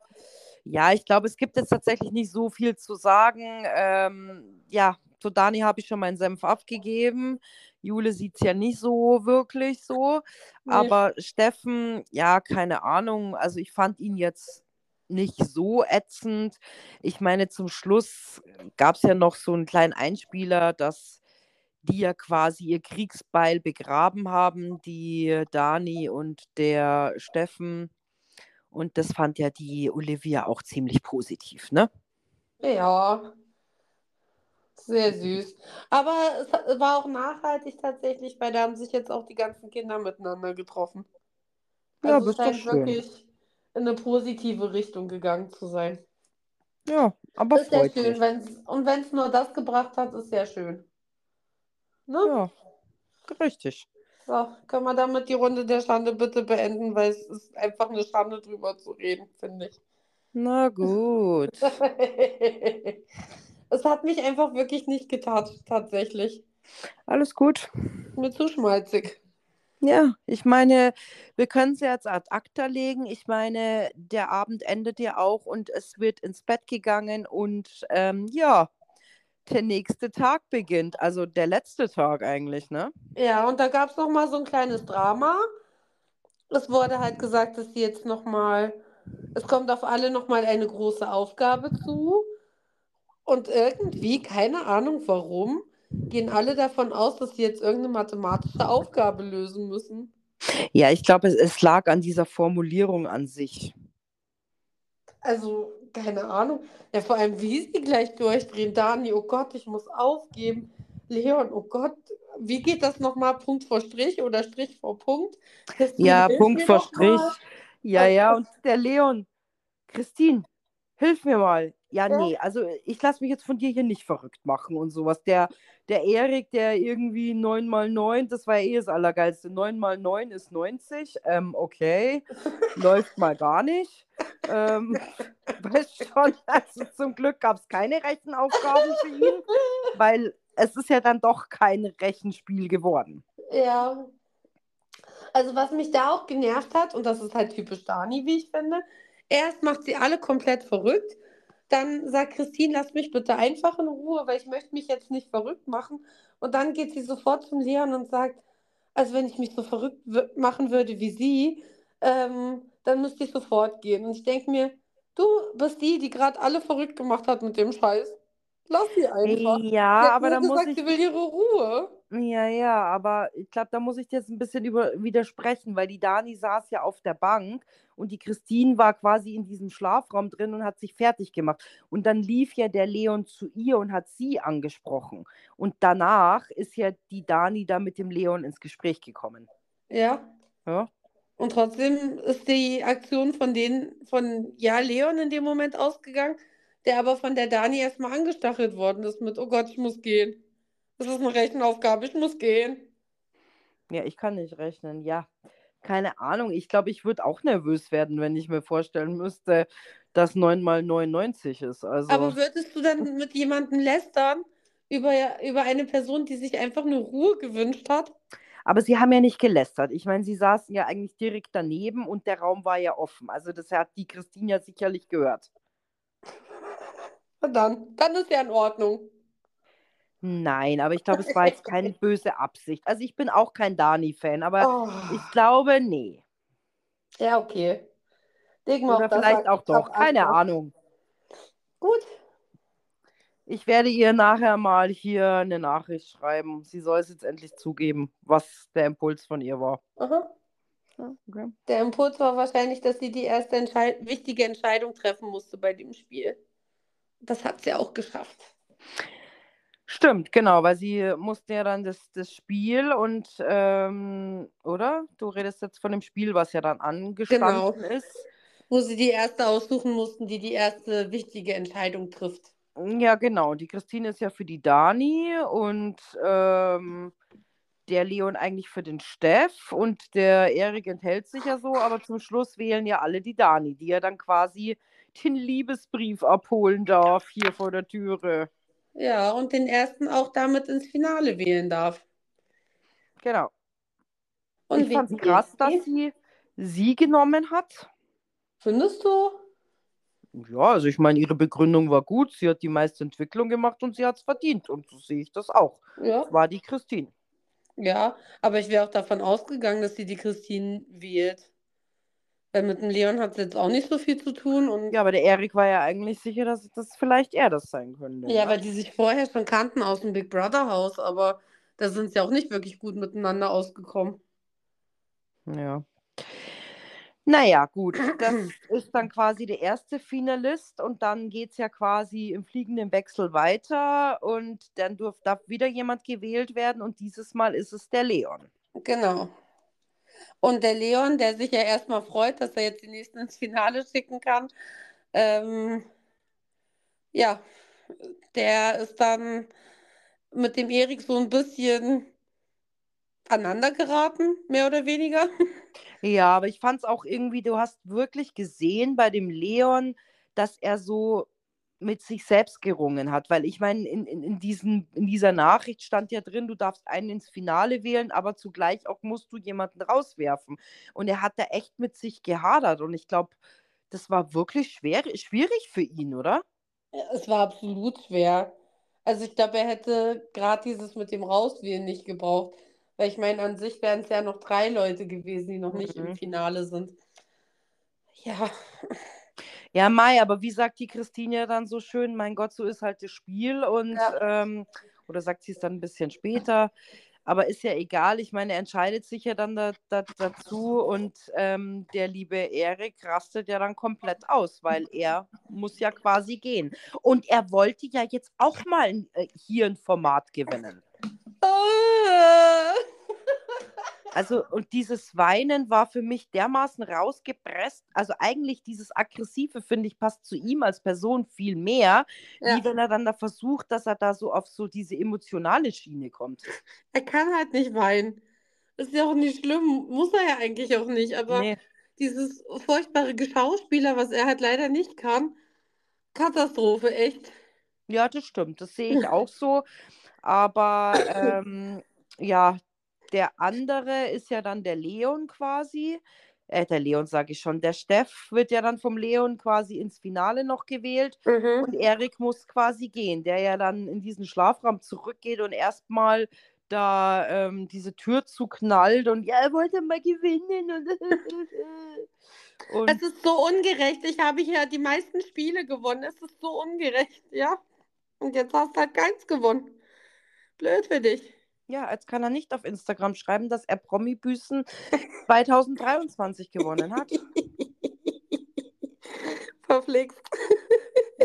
Ja, ich glaube, es gibt jetzt tatsächlich nicht so viel zu sagen. Ähm, ja, zu Dani habe ich schon meinen Senf abgegeben. Jule sieht es ja nicht so wirklich so. Nee. Aber Steffen, ja, keine Ahnung. Also ich fand ihn jetzt nicht so ätzend. Ich meine, zum Schluss gab es ja noch so einen kleinen Einspieler, dass die ja quasi ihr Kriegsbeil begraben haben, die Dani und der Steffen. Und das fand ja die Olivia auch ziemlich positiv, ne? Ja, sehr süß. Aber es war auch nachhaltig tatsächlich, weil da haben sich jetzt auch die ganzen Kinder miteinander getroffen. Ja, Also das es ist doch scheint schön. wirklich in eine positive Richtung gegangen zu sein. Ja, aber Ist sehr freut schön, mich. wenn's, und wenn es nur das gebracht hat, ist sehr schön. Ne? Ja, richtig. So, können wir damit die Runde der Schande bitte beenden, weil es ist einfach eine Schande drüber zu reden, finde ich. Na gut. Es hat mich einfach wirklich nicht getatscht, tatsächlich. Alles gut. Mir zu schmalzig. Ja, ich meine, wir können es ja jetzt ad acta legen. Ich meine, der Abend endet ja auch und es wird ins Bett gegangen und ähm, ja, der nächste Tag beginnt. Also der letzte Tag eigentlich, ne? Ja, und da gab es nochmal so ein kleines Drama. Es wurde halt gesagt, dass sie jetzt nochmal, es kommt auf alle nochmal eine große Aufgabe zu. Und irgendwie, keine Ahnung warum, gehen alle davon aus, dass sie jetzt irgendeine mathematische Aufgabe lösen müssen. Ja, ich glaube, es, es lag an dieser Formulierung an sich. Also, keine Ahnung. Ja, vor allem, wie sie gleich durchdrehen. Dani, oh Gott, ich muss aufgeben. Leon, oh Gott, wie geht das nochmal? Punkt vor Strich oder Strich vor Punkt? Christine, Ja, Punkt vor Strich. mal. Ja, ja, und der Leon. Christine, hilf mir mal. Ja, Ja. nee, also ich lasse mich jetzt von dir hier nicht verrückt machen und sowas. Der, der Erik, der irgendwie 9 mal 9, das war ja eh das Allergeilste. 9 mal 9 ist 90. Ähm, okay, läuft mal gar nicht. Ähm, weißt schon, also zum Glück gab es keine Rechenaufgaben für ihn, weil es ist ja dann doch kein Rechenspiel geworden. Ja. Also was mich da auch genervt hat, und das ist halt typisch Dani, wie ich finde, erst macht sie alle komplett verrückt, dann sagt Christine, lass mich bitte einfach in Ruhe, weil ich möchte mich jetzt nicht verrückt machen. Und dann geht sie sofort zum Leon und sagt, also wenn ich mich so verrückt machen würde wie sie, ähm, dann müsste ich sofort gehen. Und ich denke mir, du bist die, die gerade alle verrückt gemacht hat mit dem Scheiß. Lass sie einfach. Ja, aber nur da muss gesagt, ich. sie will ihre Ruhe. Ja, ja, aber ich glaube, da muss ich dir jetzt ein bisschen über, widersprechen, weil die Dani saß ja auf der Bank und die Christine war quasi in diesem Schlafraum drin und hat sich fertig gemacht. Und dann lief ja der Leon zu ihr und hat sie angesprochen. Und danach ist ja die Dani da mit dem Leon ins Gespräch gekommen. Ja. Ja, Und trotzdem ist die Aktion von denen, von ja, Leon in dem Moment ausgegangen, der aber von der Dani erstmal angestachelt worden ist mit, oh Gott, ich muss gehen. Das ist eine Rechenaufgabe, ich muss gehen. ja, ich kann nicht rechnen. Ja, keine Ahnung. Ich glaube, ich würde auch nervös werden, wenn ich mir vorstellen müsste, dass 9 mal 99 ist. Also. Aber würdest du dann mit jemandem lästern über, über eine Person, die sich einfach nur Ruhe gewünscht hat? Aber sie haben ja nicht gelästert. Ich meine, sie saßen ja eigentlich direkt daneben und der Raum war ja offen. Also das hat die Christine ja sicherlich gehört. Na dann, dann ist ja in Ordnung. Nein, aber ich glaube, es war jetzt keine böse Absicht. Also ich bin auch kein Dani-Fan, aber Oh, ich glaube, nee. ja, okay. Legen wir Oder vielleicht auch doch, keine ab- Ahnung. Gut. Ich werde ihr nachher mal hier eine Nachricht schreiben. Sie soll es jetzt endlich zugeben, was der Impuls von ihr war. Aha. Okay. Der Impuls war wahrscheinlich, dass sie die erste Entschei wichtige Entscheidung treffen musste bei dem Spiel. Das hat sie auch geschafft. Stimmt, genau, weil sie musste ja dann das, das Spiel und, ähm, oder? Du redest jetzt von dem Spiel, was ja dann angestanden ist. Wo sie die erste aussuchen mussten, die die erste wichtige Entscheidung trifft. Ja, genau. Die Christine ist ja für die Dani und ähm, der Leon eigentlich für den Steff und der Erik enthält sich ja so, aber zum Schluss wählen ja alle die Dani, die ja dann quasi den Liebesbrief abholen darf hier vor der Türe. Ja, und den ersten auch damit ins Finale wählen darf. Genau. Und ich fand krass, dass sie? sie sie genommen hat. Findest du? Ja, also ich meine, ihre Begründung war gut, sie hat die meiste Entwicklung gemacht und sie hat es verdient. Und so sehe ich das auch. Ja. Das war die Christine. Ja, aber ich wäre auch davon ausgegangen, dass sie die Christine wählt. Weil mit dem Leon hat sie jetzt auch nicht so viel zu tun. Und Ja, aber der Erik war ja eigentlich sicher, dass das vielleicht er das sein könnte. Ja, ne? weil die sich vorher schon kannten aus dem Big Brother Haus, aber da sind sie auch nicht wirklich gut miteinander ausgekommen. Ja. Naja, gut. Das ist dann quasi der erste Finalist und dann geht es ja quasi im fliegenden Wechsel weiter und dann darf wieder jemand gewählt werden und dieses Mal ist es der Leon. Genau. Und der Leon, der sich ja erstmal freut, dass er jetzt die nächsten ins Finale schicken kann, ähm, ja, der ist dann mit dem Erik so ein bisschen aneinander geraten, mehr oder weniger. Ja, aber ich fand es auch irgendwie, du hast wirklich gesehen bei dem Leon, dass er so mit sich selbst gerungen hat, weil ich meine, in, in, in, diesen, in dieser Nachricht stand ja drin, du darfst einen ins Finale wählen, aber zugleich auch musst du jemanden rauswerfen. Und er hat da echt mit sich gehadert und ich glaube, das war wirklich schwer, schwierig für ihn, oder? Ja, es war absolut schwer. Also ich glaube, er hätte gerade dieses mit dem Rauswählen nicht gebraucht. Weil ich meine, an sich wären es ja noch drei Leute gewesen, die noch nicht im Mhm. Finale sind. Ja, Ja, Mai, aber wie sagt die Christine ja dann so schön, mein Gott, so ist halt das Spiel und Ja. ähm, oder sagt sie es dann ein bisschen später, aber ist ja egal, ich meine, er entscheidet sich ja dann da, da, dazu und ähm, der liebe Erik rastet ja dann komplett aus, weil er muss ja quasi gehen. Und er wollte ja jetzt auch mal äh, hier ein Format gewinnen. Also, und dieses Weinen war für mich dermaßen rausgepresst. Also, eigentlich dieses Aggressive, finde ich, passt zu ihm als Person viel mehr, Ja. wie wenn er dann da versucht, dass er da so auf so diese emotionale Schiene kommt. Er kann halt nicht weinen. Ist ja auch nicht schlimm, muss er ja eigentlich auch nicht. Aber Nee. dieses furchtbare Geschauspieler, was er halt leider nicht kann, Katastrophe, echt. Ja, das stimmt. Das sehe ich auch so. Aber ähm, ja, der andere ist ja dann der Leon quasi. Äh, der Leon sage ich schon. Der Steff wird ja dann vom Leon quasi ins Finale noch gewählt. Mhm. Und Erik muss quasi gehen, der ja dann in diesen Schlafraum zurückgeht und erstmal da ähm, diese Tür zuknallt und ja, er wollte mal gewinnen. Und, Es ist so ungerecht. Ich habe hier die meisten Spiele gewonnen. Es ist so ungerecht, ja. Und jetzt hast du halt keins gewonnen. Blöd für dich. Ja, jetzt kann er nicht auf Instagram schreiben, dass er Promi-Büßen 2023 gewonnen hat, Verflixt.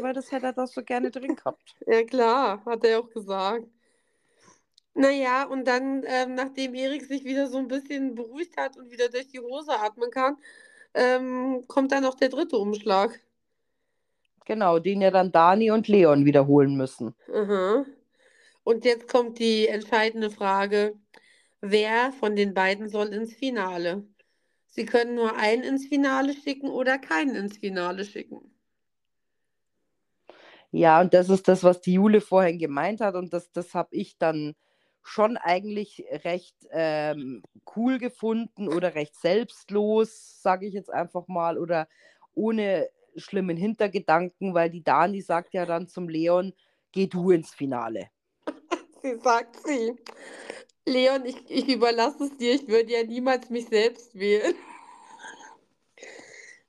weil das hätte er doch so gerne drin gehabt. Ja, klar, hat er auch gesagt. Naja, und dann, ähm, nachdem Erik sich wieder so ein bisschen beruhigt hat und wieder durch die Hose atmen kann, ähm, kommt dann noch der dritte Umschlag. Genau, den ja dann Dani und Leon wiederholen müssen. Aha. Und jetzt kommt die entscheidende Frage, wer von den beiden soll ins Finale? Sie können nur einen ins Finale schicken oder keinen ins Finale schicken. Ja, und das ist das, was die Jule vorhin gemeint hat. Und das, das habe ich dann schon eigentlich recht ähm, cool gefunden oder recht selbstlos, sage ich jetzt einfach mal, oder ohne schlimmen Hintergedanken, weil die Dani sagt ja dann zum Leon, geh du ins Finale. Sie sagt sie. Leon, ich, ich überlasse es dir, ich würde ja niemals mich selbst wählen.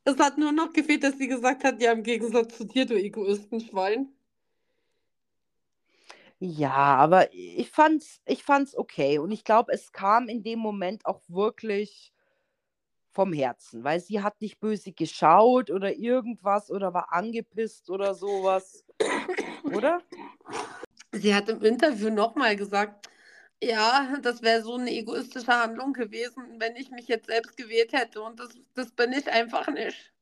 Es hat nur noch gefehlt, dass sie gesagt hat, ja, im Gegensatz zu dir, du Egoistenschwein. Ja, aber ich fand's, ich fand's okay. Und ich glaube, es kam in dem Moment auch wirklich vom Herzen, weil sie hat nicht böse geschaut oder irgendwas oder war angepisst oder sowas. Oder? Sie hat im Interview nochmal gesagt, ja, das wäre so eine egoistische Handlung gewesen, wenn ich mich jetzt selbst gewählt hätte. Und das, das bin ich einfach nicht.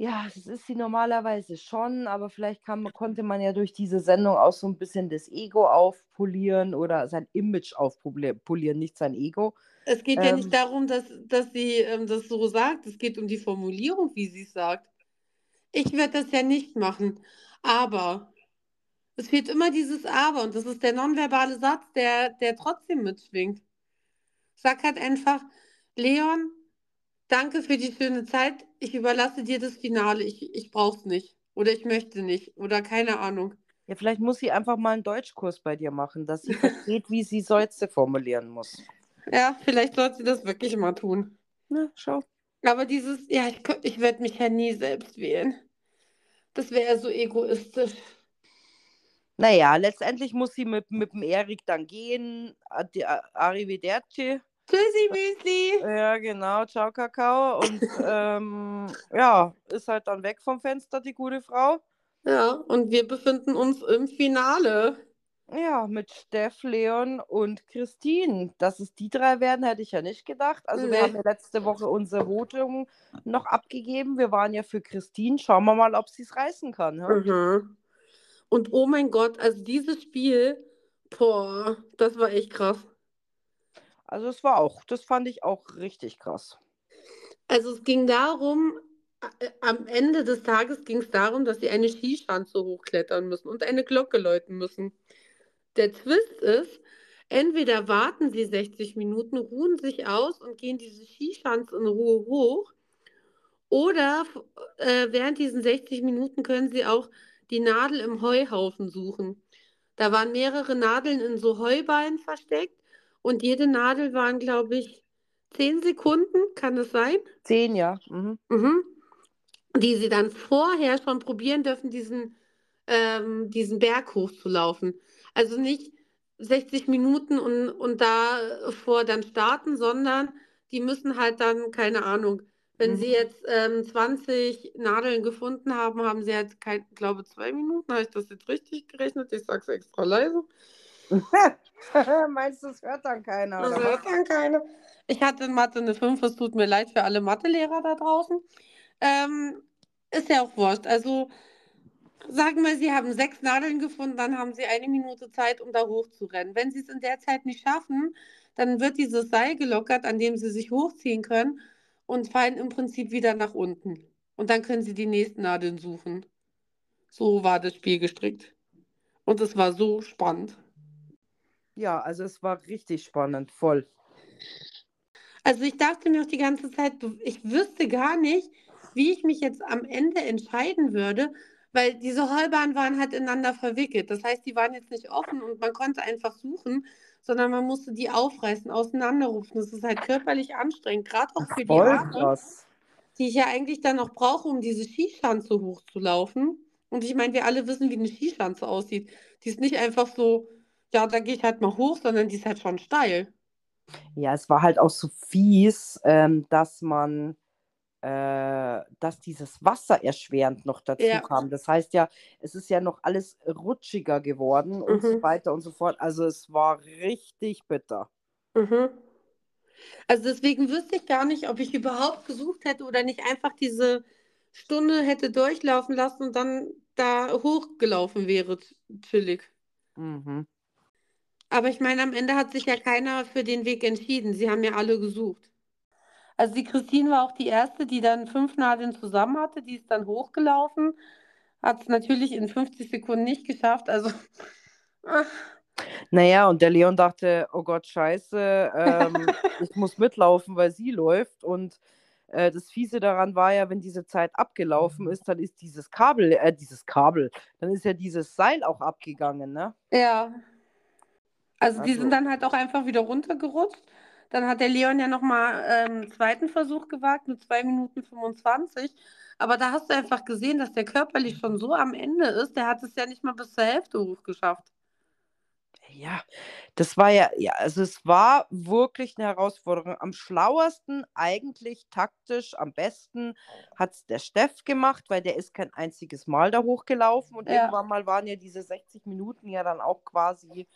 Ja, das ist sie normalerweise schon, aber vielleicht kann, konnte man ja durch diese Sendung auch so ein bisschen das Ego aufpolieren oder sein Image aufpolieren, nicht sein Ego. Es geht ja Ähm. nicht darum, dass, dass sie ähm, das so sagt. Es geht um die Formulierung, wie sie es sagt. Ich werde das ja nicht machen. Aber es fehlt immer dieses Aber und das ist der nonverbale Satz, der, der trotzdem mitschwingt. Sag halt einfach, Leon, danke für die schöne Zeit. Ich überlasse dir das Finale. Ich, ich brauch's nicht. Oder ich möchte nicht. Oder keine Ahnung. Ja, vielleicht muss sie einfach mal einen Deutschkurs bei dir machen, dass sie versteht, wie sie Sätze formulieren muss. Ja, vielleicht sollte sie das wirklich mal tun. Na, schau. Aber dieses, ja, ich, ich werde mich ja nie selbst wählen. Das wäre so egoistisch. Naja, letztendlich muss sie mit, mit dem Erik dann gehen. Adi- Arrivederci. Tschüssi, Müsli. Ja, genau. Ciao, Kakao. Und ähm, ja, ist halt dann weg vom Fenster, die gute Frau. Ja, und wir befinden uns im Finale. Ja, mit Steff, Leon und Christine. Dass es die drei werden, hätte ich ja nicht gedacht. Also wir haben Nee. ja letzte Woche unsere Votung noch abgegeben. Wir waren ja für Christine. Schauen wir mal, ob sie es reißen kann. hä? Mhm. Und oh mein Gott, also dieses Spiel, boah, das war echt krass. Also es war auch, das fand ich auch richtig krass. Also es ging darum, äh, am Ende des Tages ging es darum, dass sie eine Skischanze hochklettern müssen und eine Glocke läuten müssen. Der Twist ist, entweder warten sie 60 Minuten, ruhen sich aus und gehen diese Skischanze in Ruhe hoch, oder äh, während diesen 60 Minuten können sie auch die Nadel im Heuhaufen suchen. Da waren mehrere Nadeln in so Heuballen versteckt und jede Nadel waren, glaube ich, 10 Sekunden, kann es sein? Zehn, ja. Mhm. Mhm. Die sie dann vorher schon probieren dürfen, diesen, ähm, diesen Berg hochzulaufen. Also nicht 60 Minuten und, und davor dann starten, sondern die müssen halt dann, keine Ahnung, wenn Mhm. sie jetzt ähm, 20 Nadeln gefunden haben, haben sie jetzt, kein, glaube zwei Minuten. Habe ich das jetzt richtig gerechnet? Ich sage es extra leise. Meinst du, es hört dann keiner? Das hört dann keiner. Ich hatte in Mathe eine 5, es tut mir leid für alle Mathelehrer da draußen. Ähm, ist ja auch wurscht. Also sagen wir, Sie haben sechs Nadeln gefunden, dann haben Sie eine Minute Zeit, um da hochzurennen. Wenn Sie es in der Zeit nicht schaffen, dann wird dieses Seil gelockert, an dem Sie sich hochziehen können und fallen im Prinzip wieder nach unten. Und dann können Sie die nächsten Nadeln suchen. So war das Spiel gestrickt. Und es war so spannend. Ja, also es war richtig spannend, voll. Also ich dachte mir auch die ganze Zeit, ich wüsste gar nicht, wie ich mich jetzt am Ende entscheiden würde, weil diese Heubahnen waren halt ineinander verwickelt. Das heißt, die waren jetzt nicht offen und man konnte einfach suchen, sondern man musste die aufreißen, auseinanderrupfen. Das ist halt körperlich anstrengend, gerade auch für die Voll Arme, krass. die ich ja eigentlich dann noch brauche, um diese Skischanze hochzulaufen. Und ich meine, wir alle wissen, wie eine Skischanze aussieht. Die ist nicht einfach so, ja, da gehe ich halt mal hoch, sondern die ist halt schon steil. Ja, es war halt auch so fies, ähm, dass man, äh, dass dieses Wasser erschwerend noch dazu Ja. kam. Das heißt ja, es ist ja noch alles rutschiger geworden und so Mhm. weiter und so fort. Also es war richtig bitter. Mhm. Also deswegen wüsste ich gar nicht, ob ich überhaupt gesucht hätte oder nicht einfach diese Stunde hätte durchlaufen lassen und dann da hochgelaufen wäre, chillig. Mhm. Aber ich meine, am Ende hat sich ja keiner für den Weg entschieden. Sie haben ja alle gesucht. Also die Christine war auch die erste, die dann fünf Nadeln zusammen hatte. Die ist dann hochgelaufen. Hat es natürlich in 50 Sekunden nicht geschafft. Also Naja, und der Leon dachte, oh Gott, scheiße, ähm, ich muss mitlaufen, weil sie läuft. Und äh, das Fiese daran war ja, wenn diese Zeit abgelaufen ist, dann ist dieses Kabel, äh, dieses Kabel, dann ist ja dieses Seil auch abgegangen, ne? ja. Also die Also- sind dann halt auch einfach wieder runtergerutscht. Dann hat der Leon ja nochmal ähm, einen zweiten Versuch gewagt mit 2 Minuten 25. Aber da hast du einfach gesehen, dass der körperlich schon so am Ende ist. Der hat es ja nicht mal bis zur Hälfte hochgeschafft. Ja, das war ja, ja, also es war wirklich eine Herausforderung. Am schlauesten, eigentlich taktisch, am besten hat es der Steff gemacht, weil der ist kein einziges Mal da hochgelaufen und Ja. irgendwann mal waren ja diese 60 Minuten ja dann auch quasi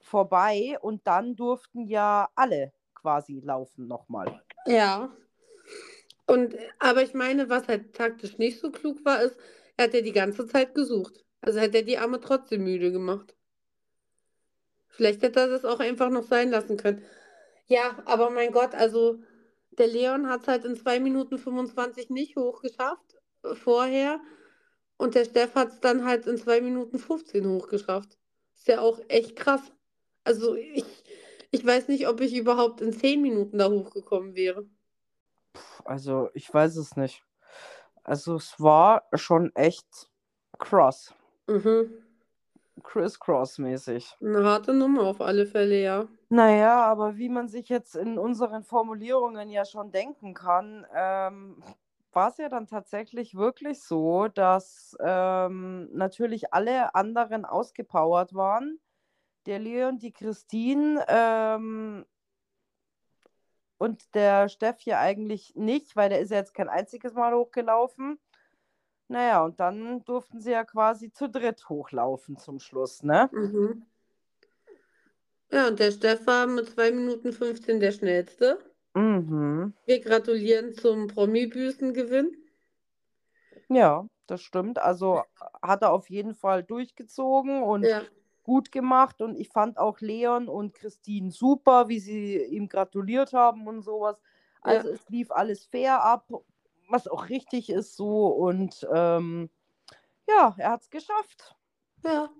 vorbei und dann durften ja alle quasi laufen nochmal. Ja. Und, aber ich meine, was halt taktisch nicht so klug war, ist, er hat ja die ganze Zeit gesucht. Also hat er die Arme trotzdem müde gemacht. Vielleicht hätte er das auch einfach noch sein lassen können. Ja, aber mein Gott, also der Leon hat es halt in 2 Minuten 25 nicht hochgeschafft äh, vorher. Und der Steff hat es dann halt in 2 Minuten 15 hochgeschafft. Ist ja auch echt krass. Also ich, ich weiß nicht, ob ich überhaupt in 10 Minuten da hochgekommen wäre. Also ich weiß es nicht. Also es war schon echt cross, Mhm. criss-cross-mäßig. Eine harte Nummer auf alle Fälle, ja. Naja, aber wie man sich jetzt in unseren Formulierungen ja schon denken kann, ähm, war es ja dann tatsächlich wirklich so, dass ähm, natürlich alle anderen ausgepowert waren. Der Leon, die Christine ähm, und der Steff ja eigentlich nicht, weil der ist ja jetzt kein einziges Mal hochgelaufen. Naja, und dann durften sie ja quasi zu dritt hochlaufen zum Schluss, ne? Mhm. Ja, und der Steff war mit 2 Minuten 15 der schnellste. Mhm. Wir gratulieren zum Promi-Büßengewinn. Ja, das stimmt. Also hat er auf jeden Fall durchgezogen und Ja, gut gemacht. Und ich fand auch Leon und Christine super, wie sie ihm gratuliert haben und sowas. Also ja, es lief alles fair ab, was auch richtig ist so. Und ähm, ja, er hat es geschafft. ja.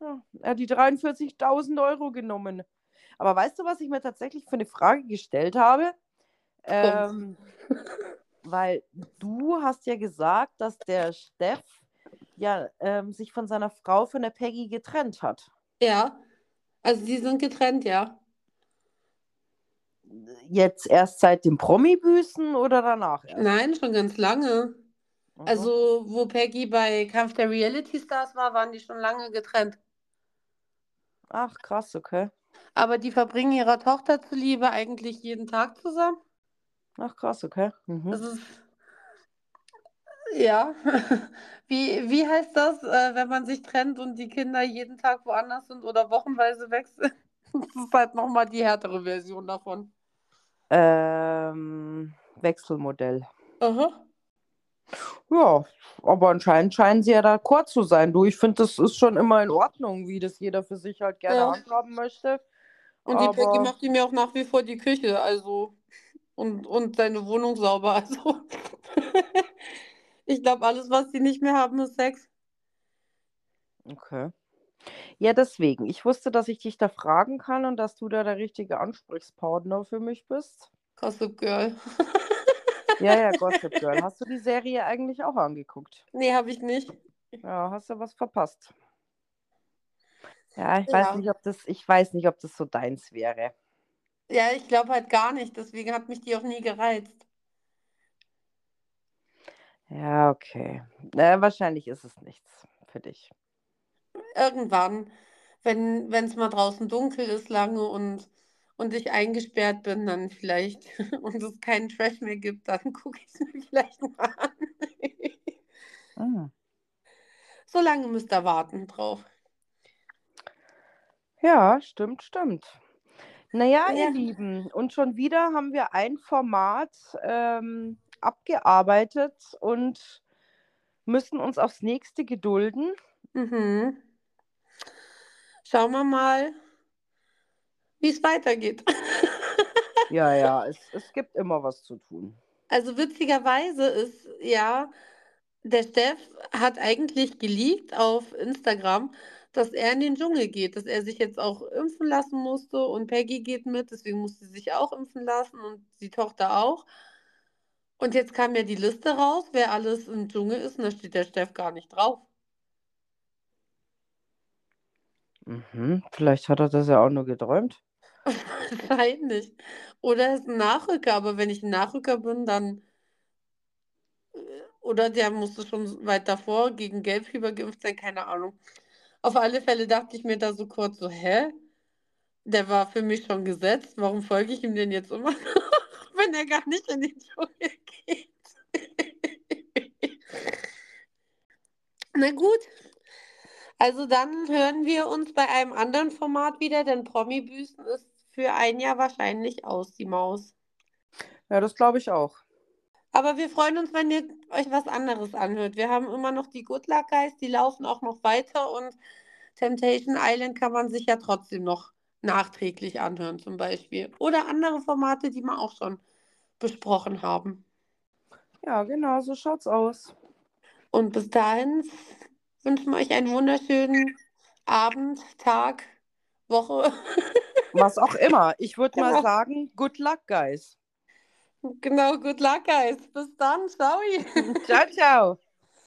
Ja, er hat die 43.000 Euro genommen. Aber weißt du, was ich mir tatsächlich für eine Frage gestellt habe? Ähm, weil du hast ja gesagt, dass der Steff ja ähm, sich von seiner Frau, von der Peggy, getrennt hat. Ja, also die sind getrennt, ja. Jetzt erst seit dem Promi-Büßen oder danach erst? Nein, schon ganz lange. Mhm. Also, wo Peggy bei Kampf der Reality Stars war, waren die schon lange getrennt. Ach, krass, okay. Aber die verbringen ihrer Tochter zuliebe eigentlich jeden Tag zusammen. Ach, krass, okay. Mhm. Das ist, ja, wie, wie heißt das, äh, wenn man sich trennt und die Kinder jeden Tag woanders sind oder wochenweise wechseln? Das ist halt nochmal die härtere Version davon. Ähm, Wechselmodell. Aha. Ja, aber anscheinend scheinen sie ja d'accord zu sein. Du, ich finde, das ist schon immer in Ordnung, wie das jeder für sich halt gerne Ja. handhaben möchte. Und die Peggy Aber- macht ihm ja auch nach wie vor die Küche, also und, und seine Wohnung sauber. Also ich glaube, alles, was sie nicht mehr haben, ist Sex. Okay. Ja, deswegen. Ich wusste, dass ich dich da fragen kann und dass du da der richtige Ansprechpartner für mich bist. Gossip Girl. Ja, ja, Gossip Girl. Hast du die Serie eigentlich auch angeguckt? Nee, habe ich nicht. Ja, hast du was verpasst. Ja, ich weiß Ja. nicht, ob das, ich weiß nicht, ob das so deins wäre. Ja, ich glaube halt gar nicht. Deswegen hat mich die auch nie gereizt. Ja, okay. Na, wahrscheinlich ist es nichts für dich. Irgendwann, wenn wenn es mal draußen dunkel ist lange und, und ich eingesperrt bin, dann vielleicht und es keinen Trash mehr gibt, dann gucke ich es mir vielleicht mal an. Ah. So lange müsst ihr warten drauf. Ja, stimmt, stimmt. Naja, Ja. ihr Lieben, und schon wieder haben wir ein Format ähm, abgearbeitet und müssen uns aufs nächste gedulden. Mhm. Schauen wir mal, wie es weitergeht. Ja, ja, es, es gibt immer was zu tun. Also witzigerweise ist ja, der Steff hat eigentlich geleakt auf Instagram, dass er in den Dschungel geht, dass er sich jetzt auch impfen lassen musste und Peggy geht mit, deswegen musste sie sich auch impfen lassen und die Tochter auch. Und jetzt kam ja die Liste raus, wer alles im Dschungel ist, und da steht der Steff gar nicht drauf. Mhm, vielleicht hat er das ja auch nur geträumt. Wahrscheinlich. Oder er ist ein Nachrücker, aber wenn ich ein Nachrücker bin, dann. äh, Oder der musste schon weit davor gegen Gelbfieber geimpft sein, keine Ahnung. Auf alle Fälle dachte ich mir da so kurz so, hä? Der war für mich schon gesetzt. Warum folge ich ihm denn jetzt immer noch, wenn er gar nicht in den Dschungel geht? Na gut. Also dann hören wir uns bei einem anderen Format wieder, denn Promi-Büßen ist für ein Jahr wahrscheinlich aus, die Maus. Ja, das glaube ich auch. Aber wir freuen uns, wenn ihr euch was anderes anhört. Wir haben immer noch die Good Luck Guys, die laufen auch noch weiter und Temptation Island kann man sich ja trotzdem noch nachträglich anhören, zum Beispiel. Oder andere Formate, die wir auch schon besprochen haben. Ja, genau, so schaut's aus. Und bis dahin wünschen wir euch einen wunderschönen Abend, Tag, Woche. Was auch immer. Ich würde mal Genau. sagen, good luck, guys. Genau, Good Luck Guys. Bis dann, ciao. ciao, ciao.